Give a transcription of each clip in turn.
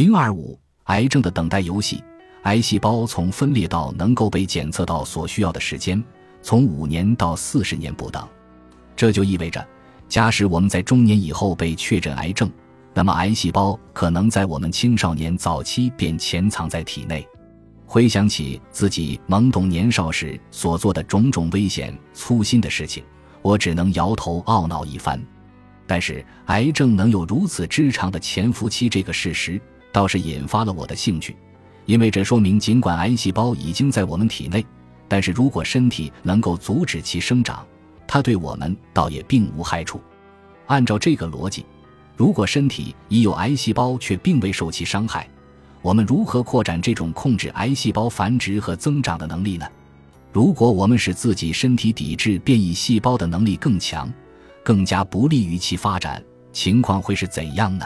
零二五，癌症的等待游戏。癌细胞从分裂到能够被检测到所需要的时间，从五年到四十年不等。这就意味着，假使我们在中年以后被确诊癌症，那么癌细胞可能在我们青少年早期便潜藏在体内。回想起自己懵懂年少时所做的种种危险、粗心的事情，我只能摇头懊恼一番。但是，癌症能有如此之长的潜伏期这个事实。倒是引发了我的兴趣，因为这说明，尽管癌细胞已经在我们体内，但是如果身体能够阻止其生长，它对我们倒也并无害处。按照这个逻辑，如果身体已有癌细胞却并未受其伤害，我们如何扩展这种控制癌细胞繁殖和增长的能力呢？如果我们使自己身体抵制变异细胞的能力更强，更加不利于其发展，情况会是怎样呢？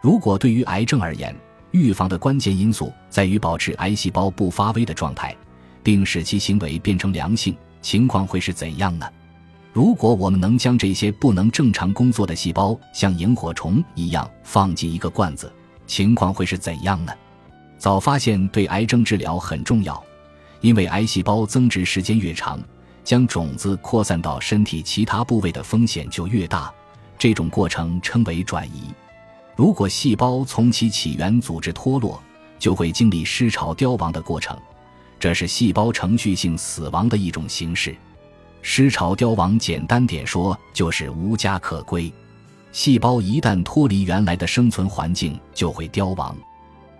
如果对于癌症而言，预防的关键因素在于保持癌细胞不发威的状态，并使其行为变成良性，情况会是怎样呢？如果我们能将这些不能正常工作的细胞像萤火虫一样放进一个罐子，情况会是怎样呢？早发现对癌症治疗很重要，因为癌细胞增殖时间越长，将种子扩散到身体其他部位的风险就越大。这种过程称为转移。如果细胞从其起源组织脱落，就会经历失巢凋亡的过程，这是细胞程序性死亡的一种形式。失巢凋亡简单点说就是无家可归。细胞一旦脱离原来的生存环境，就会凋亡。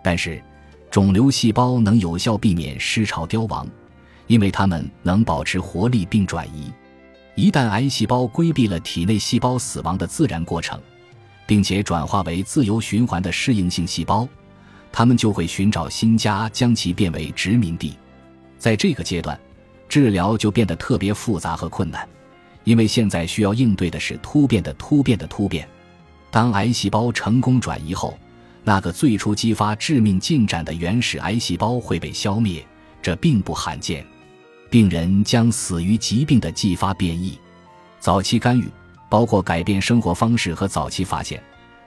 但是，肿瘤细胞能有效避免失巢凋亡，因为它们能保持活力并转移。一旦癌细胞规避了体内细胞死亡的自然过程，并且转化为自由循环的适应性细胞，它们就会寻找新家，将其变为殖民地。在这个阶段，治疗就变得特别复杂和困难，因为现在需要应对的是突变的突变的突变。当癌细胞成功转移后，那个最初激发致命进展的原始癌细胞会被消灭，这并不罕见。病人将死于疾病的继发变异。早期干预。包括改变生活方式和早期发现，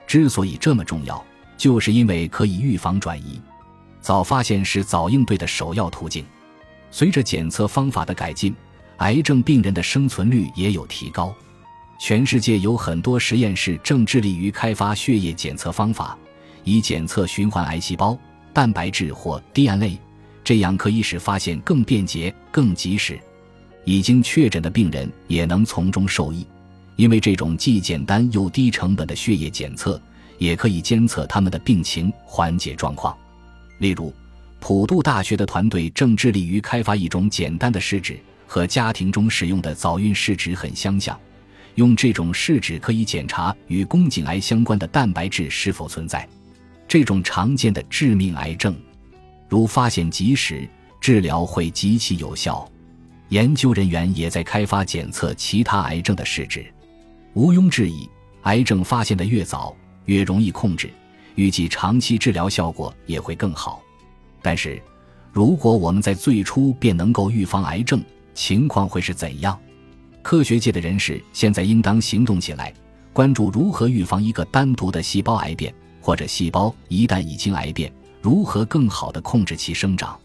之所以这么重要，就是因为可以预防转移。早发现是早应对的首要途径。随着检测方法的改进，癌症病人的生存率也有提高。全世界有很多实验室正致力于开发血液检测方法，以检测循环癌细胞、蛋白质或 DNA，这样可以使发现更便捷、更及时。已经确诊的病人也能从中受益。因为这种既简单又低成本的血液检测，也可以监测他们的病情缓解状况。例如，普渡大学的团队正致力于开发一种简单的试纸，和家庭中使用的早孕试纸很相像。用这种试纸可以检查与宫颈癌相关的蛋白质是否存在。这种常见的致命癌症，如发现及时，治疗会极其有效。研究人员也在开发检测其他癌症的试纸。毋庸置疑，癌症发现的越早，越容易控制，预计长期治疗效果也会更好。但是，如果我们在最初便能够预防癌症，情况会是怎样？科学界的人士现在应当行动起来，关注如何预防一个单独的细胞癌变，或者细胞一旦已经癌变，如何更好地控制其生长。